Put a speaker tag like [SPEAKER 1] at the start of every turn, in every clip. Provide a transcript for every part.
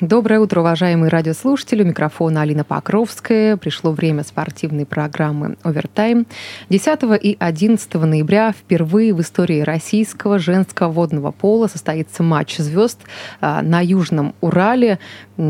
[SPEAKER 1] Доброе утро, уважаемые радиослушатели. У микрофона Алина Покровская. Пришло время спортивной программы «Овертайм». 10 и 11 ноября впервые в истории российского женского водного пола состоится матч звезд а, на Южном Урале.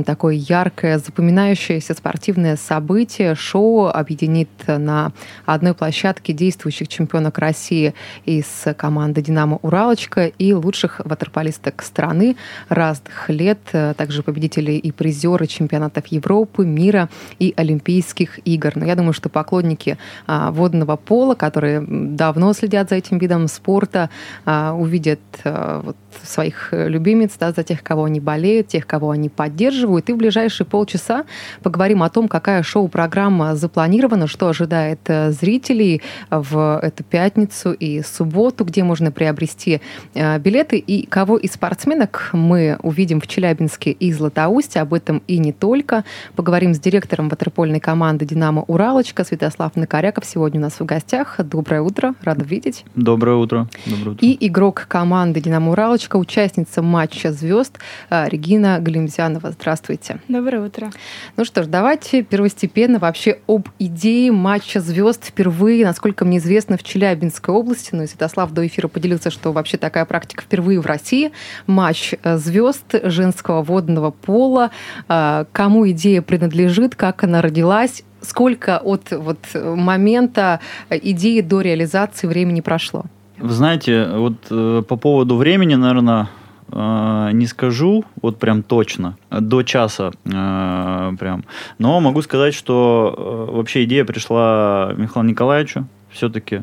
[SPEAKER 1] Такое яркое, запоминающееся спортивное событие. Шоу объединит на одной площадке действующих чемпионок России из команды «Динамо Уралочка» и лучших ватерполисток страны разных лет. Также победителей победители и призеры чемпионатов Европы, мира и Олимпийских игр. Но я думаю, что поклонники а, водного пола, которые давно следят за этим видом спорта, а, увидят а, вот, своих любимец, да, за тех, кого они болеют, тех, кого они поддерживают. И в ближайшие полчаса поговорим о том, какая шоу-программа запланирована, что ожидает э, зрителей в эту пятницу и субботу, где можно приобрести э, билеты и кого из спортсменок мы увидим в Челябинске и Златоусте Златоусте, об этом и не только. Поговорим с директором ватерпольной команды «Динамо Уралочка» Святослав Накоряков сегодня у нас в гостях. Доброе утро, рада видеть.
[SPEAKER 2] Доброе утро. Доброе утро.
[SPEAKER 1] И игрок команды «Динамо Уралочка», участница матча звезд э, Регина Галимзянова. Здравствуйте.
[SPEAKER 3] Доброе утро.
[SPEAKER 1] Ну что ж, давайте первостепенно вообще об идее матча звезд впервые, насколько мне известно, в Челябинской области. Ну и Святослав до эфира поделился, что вообще такая практика впервые в России. Матч э, звезд женского водного пола, а, кому идея принадлежит, как она родилась, сколько от вот момента идеи до реализации времени прошло?
[SPEAKER 2] Вы знаете, вот э, по поводу времени, наверное, э, не скажу, вот прям точно, до часа э, прям. Но могу сказать, что вообще идея пришла Михаилу Николаевичу все-таки.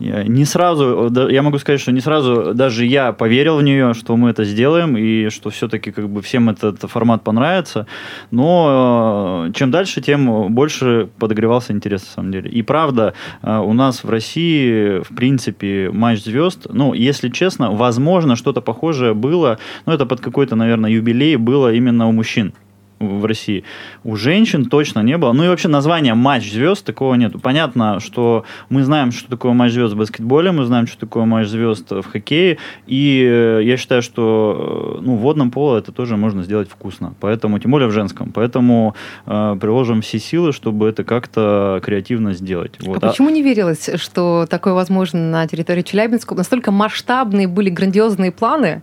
[SPEAKER 2] Не сразу, я могу сказать, что не сразу даже я поверил в нее, что мы это сделаем и что все-таки как бы всем этот формат понравится. Но э, чем дальше, тем больше подогревался интерес на самом деле. И правда, э, у нас в России в принципе матч звезд, ну если честно, возможно что-то похожее было, но это под какой-то, наверное, юбилей было именно у мужчин в России. У женщин точно не было. Ну и вообще название «Матч звезд» такого нет. Понятно, что мы знаем, что такое матч звезд в баскетболе, мы знаем, что такое матч звезд в хоккее, и э, я считаю, что э, ну, в водном поле это тоже можно сделать вкусно. Поэтому, тем более в женском. Поэтому э, приложим все силы, чтобы это как-то креативно сделать.
[SPEAKER 1] Вот. А почему не верилось, что такое возможно на территории Челябинска? Настолько масштабные были грандиозные планы?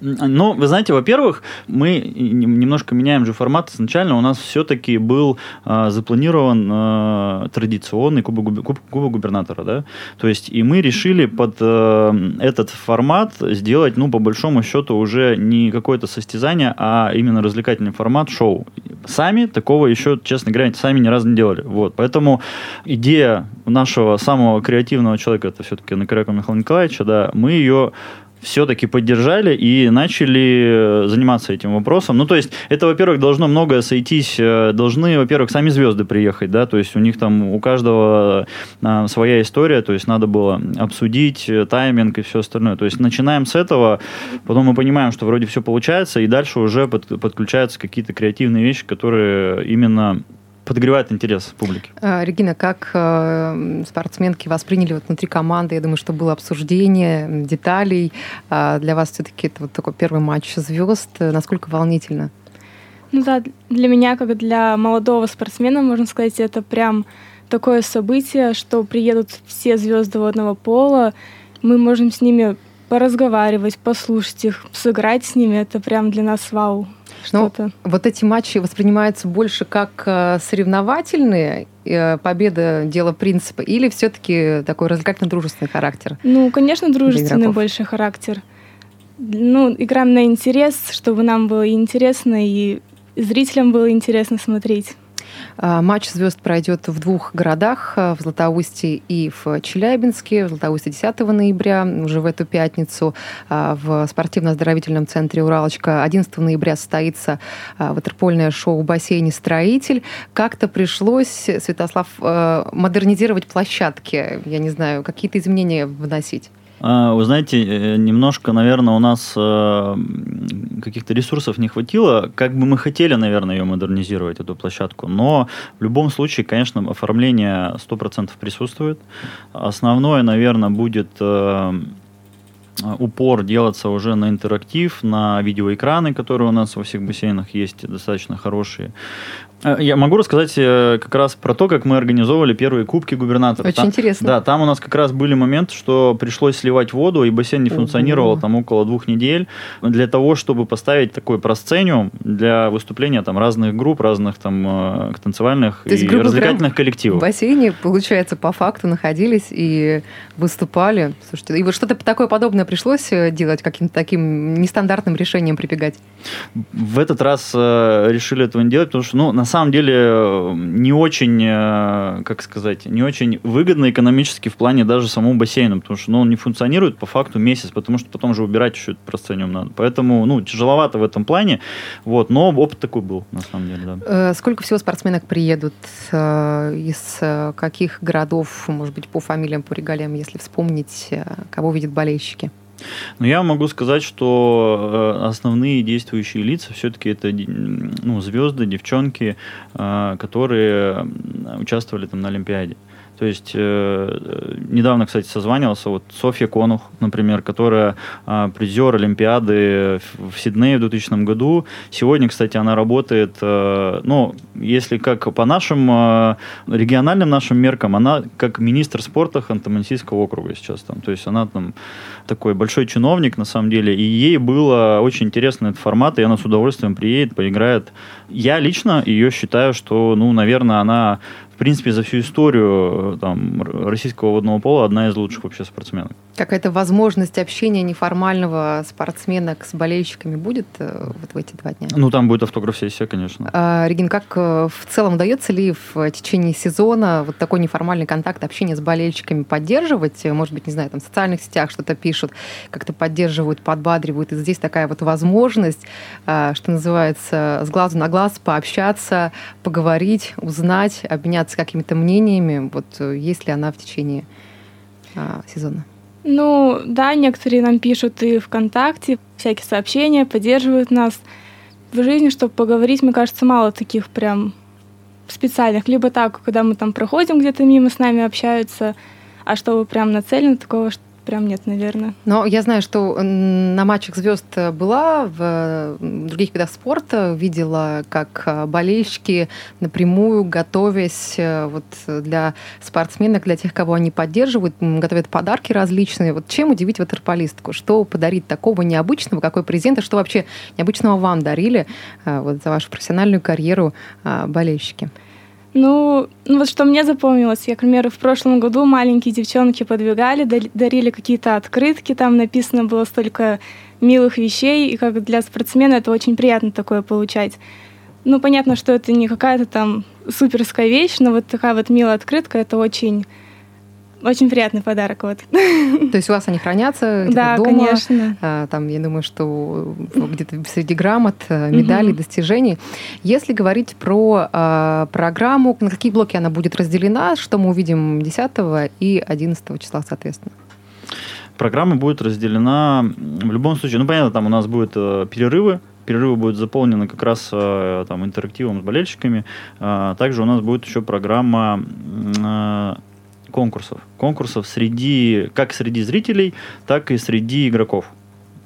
[SPEAKER 2] Ну, вы знаете, во-первых, мы немножко меняем же формат. Изначально у нас все-таки был э, запланирован э, традиционный кубок, куб, кубок губернатора, да. То есть и мы решили под э, этот формат сделать, ну, по большому счету, уже не какое-то состязание, а именно развлекательный формат шоу. Сами такого еще, честно говоря, сами ни разу не делали. Вот. Поэтому идея нашего самого креативного человека, это все-таки Накарякова Михаила Николаевича, да, мы ее все-таки поддержали и начали э, заниматься этим вопросом. Ну, то есть, это, во-первых, должно многое сойтись, э, должны, во-первых, сами звезды приехать, да, то есть у них там у каждого а, своя история, то есть надо было обсудить тайминг и все остальное. То есть начинаем с этого, потом мы понимаем, что вроде все получается, и дальше уже под, подключаются какие-то креативные вещи, которые именно подогревает интерес публики.
[SPEAKER 1] А, Регина, как э, спортсменки восприняли вот внутри команды? Я думаю, что было обсуждение деталей. А для вас все-таки это вот такой первый матч звезд. Насколько волнительно?
[SPEAKER 3] Ну да, для меня, как для молодого спортсмена, можно сказать, это прям такое событие, что приедут все звезды водного пола, мы можем с ними поразговаривать, послушать их, сыграть с ними. Это прям для нас вау.
[SPEAKER 1] Ну, вот эти матчи воспринимаются больше как э, соревновательные, э, победа дело принципа, или все-таки такой развлекательно-дружественный характер?
[SPEAKER 3] Ну, конечно, дружественный больше характер. Ну, играем на интерес, чтобы нам было интересно и зрителям было интересно смотреть.
[SPEAKER 1] А, Матч звезд пройдет в двух городах, а, в Златоусте и в Челябинске. В Златоусте 10 ноября, уже в эту пятницу, а, в спортивно-оздоровительном центре «Уралочка». 11 ноября состоится а, ватерпольное шоу бассейне «Строитель». Как-то пришлось, Святослав, а, модернизировать площадки. Я не знаю, какие-то изменения вносить.
[SPEAKER 2] А, Вы знаете, э, немножко, наверное, у нас э, каких-то ресурсов не хватило. Как бы мы хотели, наверное, ее модернизировать, эту площадку. Но в любом случае, конечно, оформление 100% присутствует. Основное, наверное, будет э, упор делаться уже на интерактив, на видеоэкраны, которые у нас во всех бассейнах есть, достаточно хорошие. Э, Я могу рассказать э, как раз про то, как мы организовывали первые кубки губернатора.
[SPEAKER 1] Очень
[SPEAKER 2] Там-
[SPEAKER 1] интересно.
[SPEAKER 2] Да, там у нас как раз были моменты, что пришлось сливать воду, и бассейн не
[SPEAKER 1] Ого.
[SPEAKER 2] функционировал там около двух недель. Для того, чтобы поставить такой просцениум для выступления там разных групп, разных там э, танцевальных
[SPEAKER 1] То есть,
[SPEAKER 2] и
[SPEAKER 1] говоря,
[SPEAKER 2] развлекательных
[SPEAKER 1] В
[SPEAKER 2] коллективов.
[SPEAKER 1] бассейне, получается, по факту находились и выступали. Слушайте, и вот что-то такое подобное пришлось делать, каким-то таким нестандартным решением прибегать?
[SPEAKER 2] В этот раз решили этого не делать, потому что, ну, на самом деле, не очень, э, как сказать, не очень выгодно экономически в плане даже самому бассейну, потому что, ну, он не функционирует по факту месяц, потому что потом же убирать еще это просцениум надо. Поэтому, ну, тяжеловато в этом плане, вот, но опыт такой был, на самом деле, да.
[SPEAKER 1] Э, Сколько всего спортсменок приедут? э, Из каких городов, может быть, по фамилиям, по регалиям, если вспомнить, кого видят болельщики?
[SPEAKER 2] Но я могу сказать, что э, основные действующие лица все-таки это ну, звезды, девчонки, э, которые участвовали там на Олимпиаде. То есть э, э, недавно, кстати, созванивался вот Софья Конух, например, которая э, призер Олимпиады в, Сиднее в 2000 году. Сегодня, кстати, она работает, э, ну, если как по нашим э, региональным нашим меркам, она как министр спорта Ханты-Мансийского округа сейчас там. То есть она там такой большой чиновник, на самом деле, и ей было очень интересно этот формат, и она с удовольствием приедет, поиграет. Я лично ее считаю, что, ну, наверное, она, в принципе, за всю историю э, там, российского водного пола одна из лучших вообще спортсменок.
[SPEAKER 1] Какая-то возможность общения неформального спортсменок с болельщиками будет э, вот в эти два дня?
[SPEAKER 2] Ну, там будет автограф-сессия, конечно.
[SPEAKER 1] А, Регин, как э, в целом удается ли в течение сезона вот такой неформальный контакт, общение с болельщиками поддерживать? Может быть, не знаю, там в социальных сетях что-то пишут, как-то поддерживают, подбадривают. И здесь такая вот возможность, что называется, с глазу на глаз пообщаться, поговорить, узнать, обменяться какими-то мнениями. Вот э, есть ли она в течение а, сезона?
[SPEAKER 3] Ну, да, некоторые нам пишут и ВКонтакте, всякие сообщения, поддерживают нас. В жизни, чтобы поговорить, мне кажется, мало таких прям специальных. Либо так, когда мы там проходим где-то мимо, с нами общаются, а чтобы прям нацелено, такого прям нет, наверное.
[SPEAKER 1] Но я знаю, что на матчах звезд была в других видах спорта, видела, как э, болельщики напрямую, готовясь э, вот для спортсменок, для тех, кого они поддерживают, готовят подарки различные. Вот чем удивить ватерполистку? Что подарить такого необычного? Какой презент? И что вообще необычного вам дарили э, вот за вашу профессиональную карьеру э, болельщики?
[SPEAKER 3] Ну, ну вот что мне запомнилось, я, к примеру, в прошлом году маленькие девчонки подвигали, дарили какие-то открытки, там написано было столько милых вещей, и как для спортсмена это очень приятно такое получать. Ну, понятно, что это не какая-то там суперская вещь, но вот такая вот милая открытка, это очень, очень приятный подарок, вот.
[SPEAKER 1] То есть у вас они хранятся
[SPEAKER 3] Да,
[SPEAKER 1] дома?
[SPEAKER 3] конечно.
[SPEAKER 1] А, Там, я думаю, что где-то среди грамот, э, медалей,
[SPEAKER 3] Мгм.
[SPEAKER 1] достижений. Если говорить про а, программу, на какие блоки она будет разделена, что мы увидим 10 и 11 числа, соответственно?
[SPEAKER 2] Программа будет разделена в любом случае, ну, понятно, там у нас будут э, перерывы, перерывы будут заполнены как раз э, там интерактивом с болельщиками. А, также у нас будет еще программа э, конкурсов. Конкурсов среди, как среди зрителей, так и среди игроков.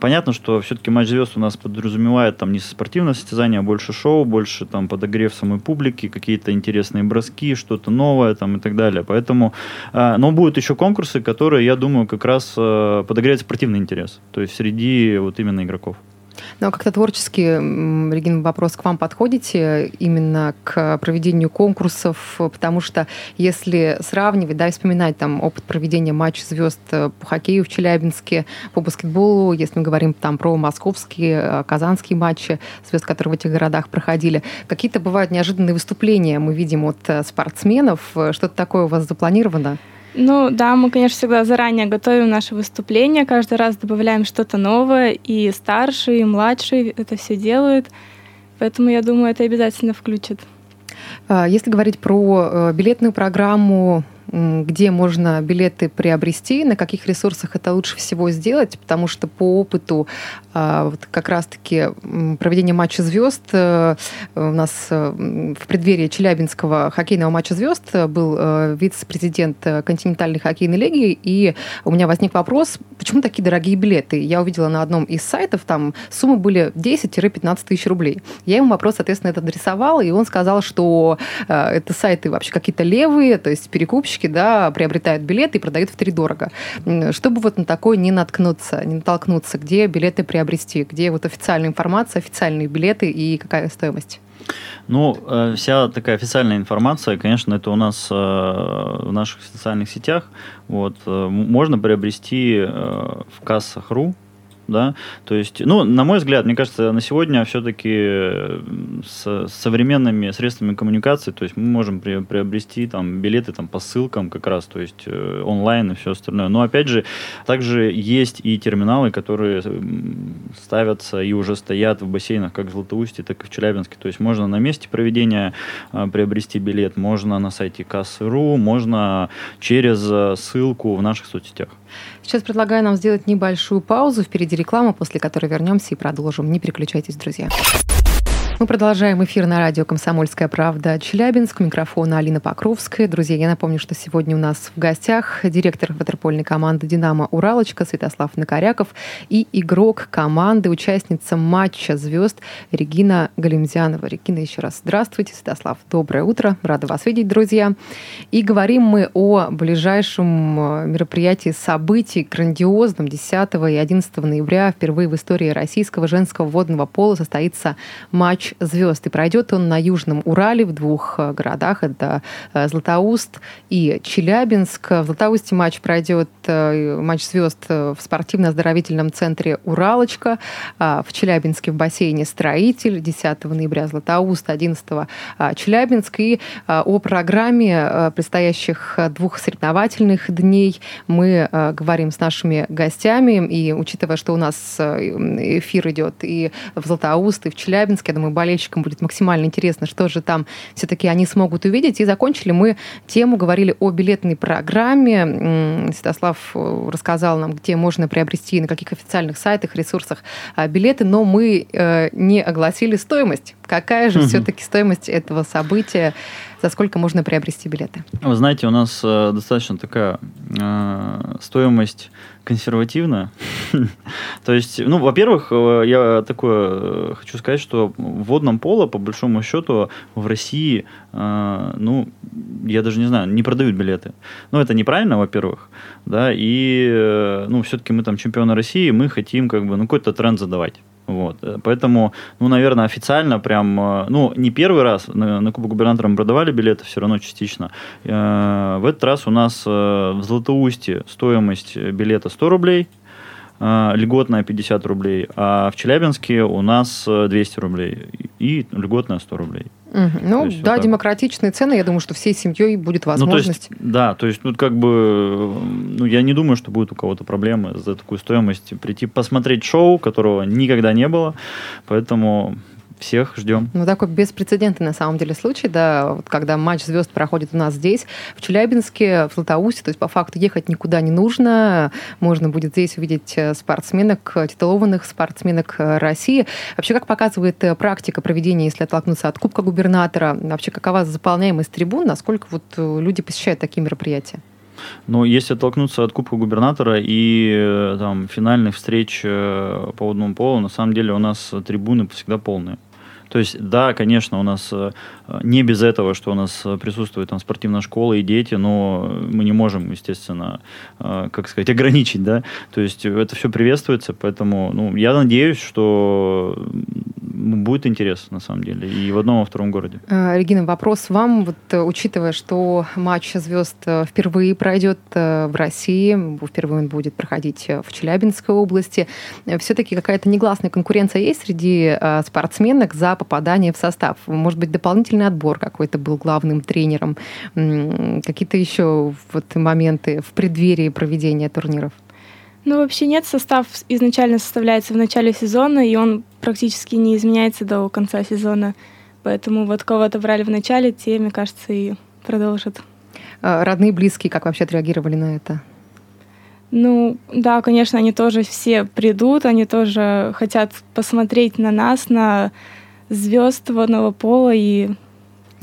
[SPEAKER 2] Понятно, что все-таки матч звезд у нас подразумевает там не спортивное состязание, а больше шоу, больше там подогрев самой публики, какие-то интересные броски, что-то новое там и так далее. Поэтому, э, но будут еще конкурсы, которые, я думаю, как раз э, подогреют спортивный интерес. То есть среди вот именно игроков.
[SPEAKER 1] Ну, а как-то творчески, Регина, вопрос к вам подходите именно к проведению конкурсов, потому что если сравнивать, да, вспоминать там опыт проведения матча звезд э, по хоккею в Челябинске, по баскетболу, если мы говорим там про московские, э, казанские матчи звезд, которые в этих городах проходили, какие-то бывают неожиданные выступления мы видим от э, спортсменов. Что-то такое у вас запланировано?
[SPEAKER 3] Ну да, мы, конечно, всегда заранее готовим наши выступления, каждый раз добавляем что-то новое, и старший, и младший это все делают. Поэтому я думаю, это обязательно включат.
[SPEAKER 1] А, Если говорить про э, билетную программу, где можно билеты приобрести, на каких ресурсах это лучше всего сделать, потому что по опыту а, вот как раз-таки проведения матча звезд э, у нас э, в преддверии Челябинского хоккейного матча звезд э, был вице-президент континентальной хоккейной лиги, и у меня возник вопрос, почему такие дорогие билеты? Я увидела на одном из сайтов, там суммы были 10-15 тысяч рублей. Я ему вопрос, соответственно, этот адресовала, и он сказал, что это сайты вообще какие-то левые, то есть перекупщики, да, приобретают билеты и продают втридорого. М, Чтобы вот на такое не наткнуться, не натолкнуться, где билеты приобрести, где вот официальная информация, официальные билеты и какая стоимость?
[SPEAKER 2] Ну, э, вся такая официальная информация, конечно, это у нас э, в наших социальных сетях. Вот, э, можно приобрести э, в кассах.ру, да, то есть, ну, на мой взгляд, мне кажется, на сегодня все-таки с, с современными средствами коммуникации, то есть мы можем при- приобрести там билеты там по ссылкам как раз, то есть э, онлайн и все остальное. Но опять же, также есть и терминалы, которые м, ставятся и уже стоят в бассейнах как в Златоусте, так и в Челябинске. То есть можно на месте проведения э, приобрести билет, можно на сайте кассы.ру, можно через э, ссылку в наших соцсетях.
[SPEAKER 1] Сейчас предлагаю нам сделать небольшую паузу. Впереди реклама, после которой вернемся и продолжим. Не переключайтесь, друзья. Мы продолжаем эфир на радио «Комсомольская правда» Челябинск. У микрофона Алина Покровская. Друзья, я напомню, что сегодня у нас в гостях директор ватерпольной команды «Динамо» Уралочка Святослав Накоряков и игрок команды, участница матча звезд Регина Галимзянова. Регина, еще раз здравствуйте. Святослав, доброе утро. Рада вас видеть, друзья. И говорим мы о ближайшем э, мероприятии событий, грандиозном 10 и 11 ноября. Впервые в истории российского женского водного пола состоится матч звезд. И пройдет он на Южном Урале в двух э, городах. Это э, Златоуст и Челябинск. В Златоусте матч пройдет э, матч звезд в спортивно-оздоровительном центре «Уралочка». А В Челябинске в бассейне «Строитель» 10 ноября Златоуст, 11 а, Челябинск. И а, о программе предстоящих двух соревновательных дней мы говорим с нашими гостями. И учитывая, что у нас эфир идет и в Златоуст, и в Челябинске, я думаю, болельщикам будет максимально интересно, что же там все-таки они смогут увидеть. И закончили мы тему, говорили о билетной программе. Святослав э, рассказал нам, где можно приобрести, на каких официальных сайтах, ресурсах а, билеты, но мы э, не огласили стоимость. Какая же все-таки стоимость этого события? За сколько можно приобрести билеты?
[SPEAKER 2] Вы знаете, у нас э, достаточно такая э, стоимость консервативная. То есть, ну, во-первых, э, я такое э, хочу сказать, что в водном поло, по большому счету, в России, э, ну, я даже не знаю, не продают билеты. Ну, это неправильно, во-первых, да, и, э, ну, все-таки мы там чемпионы России, мы хотим, как бы, ну, какой-то тренд задавать. Вот. Поэтому, ну, наверное, официально прям, э, ну, не первый раз на, на Кубок губернатора мы продавали билеты, все равно частично. Э, В этот раз у нас э, в Златоусте стоимость билета 100 рублей, льготная 50 рублей, а в Челябинске у нас э, 200 рублей и льготная 100 рублей.
[SPEAKER 1] Ну,
[SPEAKER 2] есть вот
[SPEAKER 1] да,
[SPEAKER 2] так.
[SPEAKER 1] демократичные цены. Я думаю, что всей семьей будет
[SPEAKER 2] Ну, то
[SPEAKER 1] возможность.
[SPEAKER 2] есть, да, то есть, ну, как бы, ну, я не думаю, что будет у кого-то проблемы за такую стоимость прийти посмотреть шоу, которого никогда не было, поэтому всех ждем.
[SPEAKER 1] Ну, такой беспрецедентный на самом деле случай, да, вот когда матч звезд проходит у нас здесь, в Челябинске, в Златоусте, то есть по факту ехать никуда не нужно, можно будет здесь увидеть э, спортсменок, э, титулованных спортсменок э, России. Вообще, как показывает практика проведения, если оттолкнуться от Кубка губернатора, вообще какова заполняемость трибун, насколько вот люди посещают такие мероприятия?
[SPEAKER 2] Но если оттолкнуться от Кубка губернатора и там финальных встреч по водному полу, на самом деле у нас трибуны всегда полные. То есть, да, конечно, у нас э, не без этого, что у нас э, присутствует там спортивная школа и дети, но мы не можем, естественно, э, как сказать, ограничить, да. То есть это все приветствуется, поэтому, ну, я надеюсь, что будет интерес, на самом деле, и в одном, и во втором городе.
[SPEAKER 1] Регина, вопрос вам, вот учитывая, что матч звезд впервые пройдет в России, впервые он будет проходить в Челябинской области, все-таки какая-то негласная конкуренция есть среди спортсменок за попадание в состав? Может быть, дополнительный отбор какой-то был главным тренером? Какие-то еще вот моменты в преддверии проведения турниров?
[SPEAKER 3] Ну, вообще нет, состав изначально составляется в начале сезона, и он практически не изменяется до конца сезона. Поэтому вот кого-то брали в начале, те, мне кажется, и продолжат.
[SPEAKER 1] А родные, близкие, как вообще отреагировали на это?
[SPEAKER 3] Ну, да, конечно, они тоже все придут, они тоже хотят посмотреть на нас, на звезд водного пола и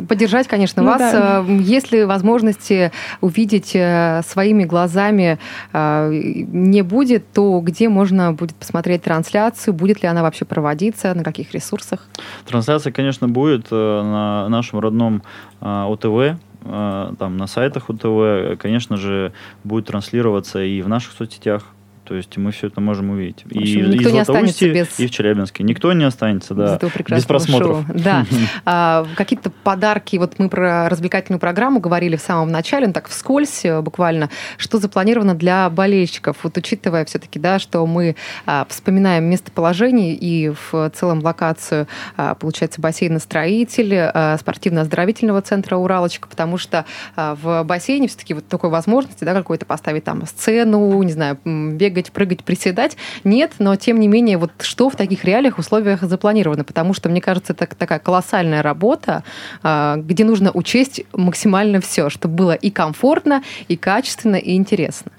[SPEAKER 1] Поддержать, конечно, ну, вас. Да. Э, есть ли возможности увидеть э, своими глазами э, не будет, то где можно будет посмотреть трансляцию? Будет ли она вообще проводиться? На каких ресурсах?
[SPEAKER 2] Трансляция, конечно, будет на нашем родном ОТВ, там на сайтах УТВ, конечно же, будет транслироваться и в наших соцсетях. То есть мы все это можем увидеть.
[SPEAKER 1] В общем, и, никто и не останется без...
[SPEAKER 2] и в Челябинске. Никто не останется, да, без просмотров.
[SPEAKER 1] Шоу. Да. а, какие-то подарки, вот мы про развлекательную программу говорили в самом начале, ну так вскользь э, буквально, что запланировано для болельщиков, вот учитывая все-таки, да, что мы а, вспоминаем местоположение и в целом локацию, а, получается, бассейна-строитель, а, спортивно-оздоровительного центра «Уралочка», потому что а, в бассейне все-таки вот такой возможности, да, какой-то поставить там сцену, не знаю, бегать бегать, прыгать, приседать. Нет, но тем не менее, вот что в таких реалиях условиях запланировано? Потому что, мне кажется, это такая колоссальная работа, а, где нужно учесть максимально все, чтобы было и комфортно, и качественно, и интересно.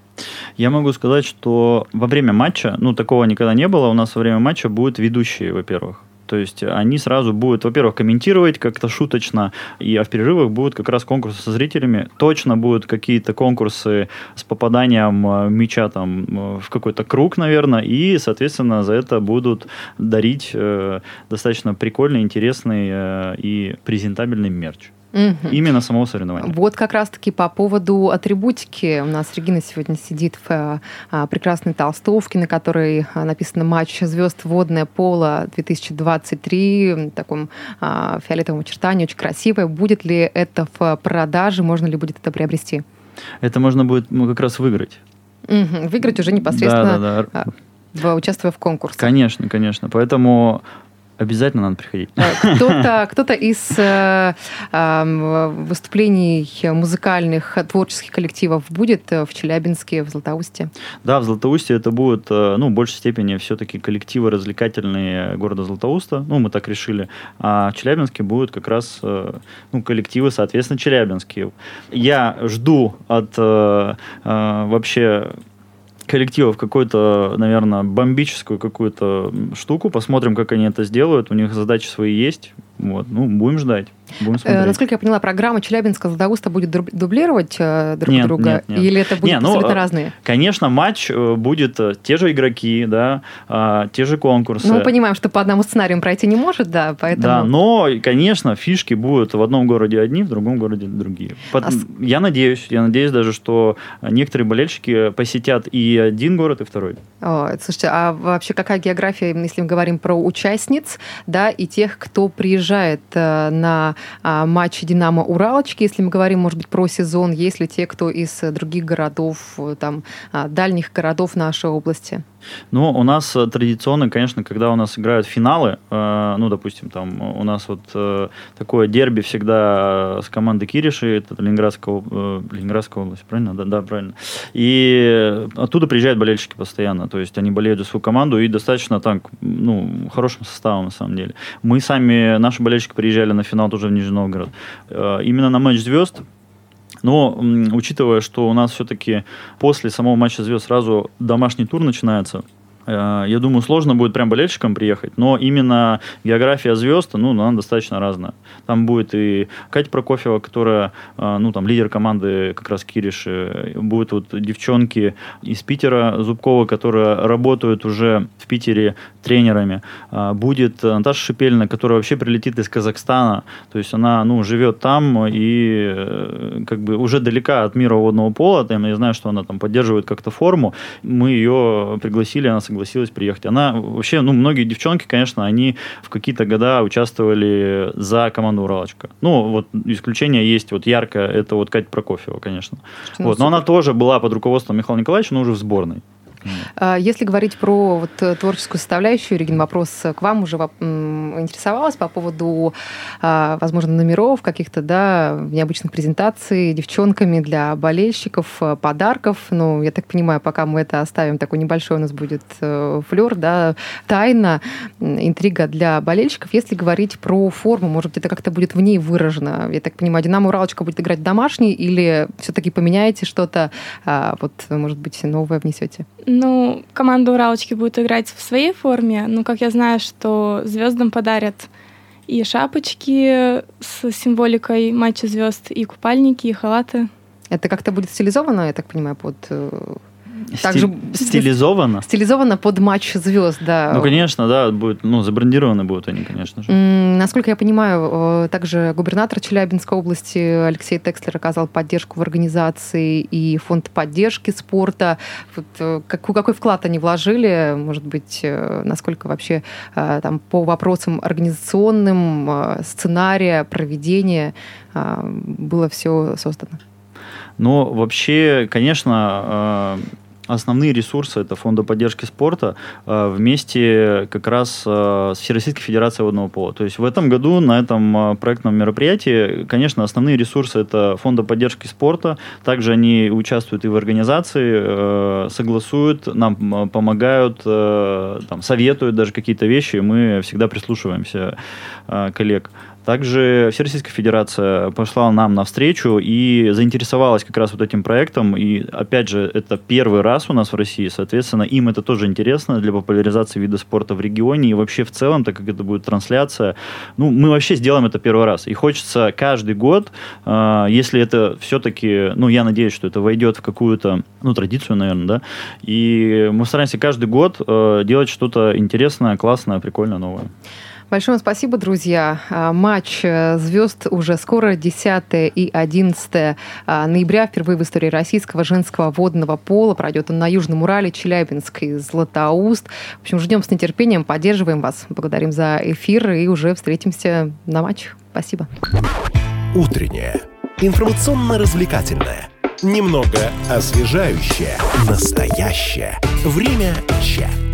[SPEAKER 2] Я могу сказать, что во время матча, ну, такого никогда не было, у нас во время матча будут ведущие, во-первых. То есть они сразу будут, во-первых, комментировать как-то шуточно, и а в перерывах будут как раз конкурсы со зрителями. Точно будут какие-то конкурсы с попаданием э, мяча там э, в какой-то круг, наверное, и, соответственно, за это будут дарить э, достаточно прикольный, интересный э, и презентабельный мерч. Угу. Именно самого соревнования.
[SPEAKER 1] Вот как раз-таки по поводу атрибутики. У нас Регина сегодня сидит в а, прекрасной толстовке, на которой а, написано «Матч звезд водное поло 2023» в таком а, фиолетовом очертании, очень красивое. Будет ли это в продаже, можно ли будет это приобрести?
[SPEAKER 2] Это можно будет ну, как раз выиграть.
[SPEAKER 1] Угу. Выиграть уже непосредственно да, да, да. В, участвуя в конкурсе.
[SPEAKER 2] Конечно, конечно. Поэтому Обязательно надо приходить.
[SPEAKER 1] Э, кто-то кто из э, э, выступлений музыкальных творческих коллективов будет в Челябинске, в Златоусте?
[SPEAKER 2] Да, в Златоусте это будут, ну, в большей степени все-таки коллективы развлекательные города Златоуста. Ну, мы так решили. А в Челябинске будут как раз ну, коллективы, соответственно, челябинские. Я жду от вообще коллективов какую-то, наверное, бомбическую какую-то штуку. Посмотрим, как они это сделают. У них задачи свои есть. Вот, ну, будем ждать. Будем э, смотреть.
[SPEAKER 1] Насколько я поняла, программа Челябинска Златоуста будет дублировать э, друг
[SPEAKER 2] нет,
[SPEAKER 1] друга?
[SPEAKER 2] Нет, нет.
[SPEAKER 1] Или это будет
[SPEAKER 2] не, ну,
[SPEAKER 1] абсолютно разные?
[SPEAKER 2] Конечно, матч э, будет те же игроки, да, а, те же конкурсы.
[SPEAKER 1] Ну, мы понимаем, что по одному сценарию пройти не может, да, поэтому...
[SPEAKER 2] Да, но, конечно, фишки будут в одном городе одни, в другом городе другие. А... Я надеюсь, я надеюсь даже, что некоторые болельщики посетят и один город, и второй.
[SPEAKER 1] О, слушайте, а вообще какая география, если мы говорим про участниц, да, и тех, кто приезжает приезжает э, на а, матчи «Динамо» Уралочки, если мы говорим, может быть, про сезон, есть ли те, кто из других городов, э, там, а, дальних городов нашей области?
[SPEAKER 2] Ну, у нас э, традиционно, конечно, когда у нас играют финалы, э, ну, допустим, там у нас вот э, такое дерби всегда с командой Кириши, это Ленинградская, э, Ленинградская область, правильно? Да, да, правильно. И оттуда приезжают болельщики постоянно, то есть они болеют за свою команду и достаточно так, ну, хорошим составом, на самом деле. Мы сами, наши болельщики приезжали на финал тоже в Нижний Новгород. Э, именно на матч звезд но учитывая, что у нас все-таки после самого матча звезд сразу домашний тур начинается, я думаю, сложно будет прям болельщикам приехать, но именно география звезд, ну, она достаточно разная. Там будет и Катя Прокофьева, которая, э, ну, там, лидер команды как раз Кириш, будут вот девчонки из Питера, Зубкова, которые работают уже в Питере тренерами. Э, будет Наташа Шипельна, которая вообще прилетит из Казахстана, то есть она, ну, живет там и как бы уже далека от мира водного пола, там, я знаю, что она там поддерживает как-то форму, мы ее пригласили, она согласилась согласилась приехать. Она вообще, ну, многие девчонки, конечно, они в какие-то года участвовали за команду Уралочка. Ну, вот исключение есть, вот ярко, это вот Катя Прокофьева, конечно. Ну, вот, но она тоже была под руководством Михаила Николаевича, но уже в сборной.
[SPEAKER 1] А, если говорить про вот э, творческую составляющую, Регин, вопрос к вам уже интересовалась по поводу, а, возможно, номеров каких-то, да, необычных презентаций девчонками для болельщиков, э, подарков. Ну, я так понимаю, пока мы это оставим, такой небольшой у нас будет э, флер, да, тайна, интрига для болельщиков. Если говорить про форму, может быть, это как-то будет в ней выражено. Я так понимаю, Динамо Уралочка будет играть домашний или все-таки поменяете что-то, а, вот, может быть, новое внесете?
[SPEAKER 3] Ну, команда Уралочки будет играть в своей форме. Ну, как я знаю, что звездам подарят и шапочки с символикой матча звезд, и купальники, и халаты.
[SPEAKER 1] Это как-то будет стилизовано, я так понимаю, под э,
[SPEAKER 2] также стилизовано?
[SPEAKER 1] Стилизовано под матч звезд, да.
[SPEAKER 2] Ну, конечно, да, будет, ну, забрендированы будут они, конечно же.
[SPEAKER 1] Насколько я понимаю, э, также губернатор Челябинской области Алексей Текслер оказал поддержку в организации и фонд поддержки спорта. Вот, э, какой, какой вклад они вложили, может быть, э, насколько вообще там по вопросам организационным, сценария, проведения было все создано?
[SPEAKER 2] Ну, вообще, конечно, основные ресурсы это фонда поддержки спорта э, вместе как раз э, с Всероссийской Федерацией водного пола. То есть в этом году на этом э, проектном мероприятии, конечно, основные ресурсы это фонда поддержки спорта. Также они участвуют и в организации, согласуют, нам помогают, там, советуют даже какие-то вещи. Мы всегда прислушиваемся коллег. Также Всероссийская Федерация пошла нам навстречу и заинтересовалась как раз вот этим проектом. И, опять же, это первый раз у нас в России, соответственно, им это тоже интересно для популяризации вида спорта в регионе и вообще в целом, так как это будет трансляция. Ну, мы вообще сделаем это первый раз. И хочется каждый год, э, если это все-таки, ну, я надеюсь, что это войдет в какую-то, ну, традицию, наверное, да, и мы стараемся каждый год э, делать что-то интересное, классное, прикольное, новое.
[SPEAKER 1] Большое спасибо, друзья. А, матч э, звезд уже скоро, 10 и 11 а, ноября, впервые в истории российского женского водного пола. Пройдет он на Южном Урале, Челябинск и Златоуст. В общем, ждем с нетерпением, поддерживаем вас. Благодарим за эфир и уже встретимся на матч. Спасибо.
[SPEAKER 4] Утреннее. Информационно-развлекательное. Немного освежающее. Настоящее. Время чат.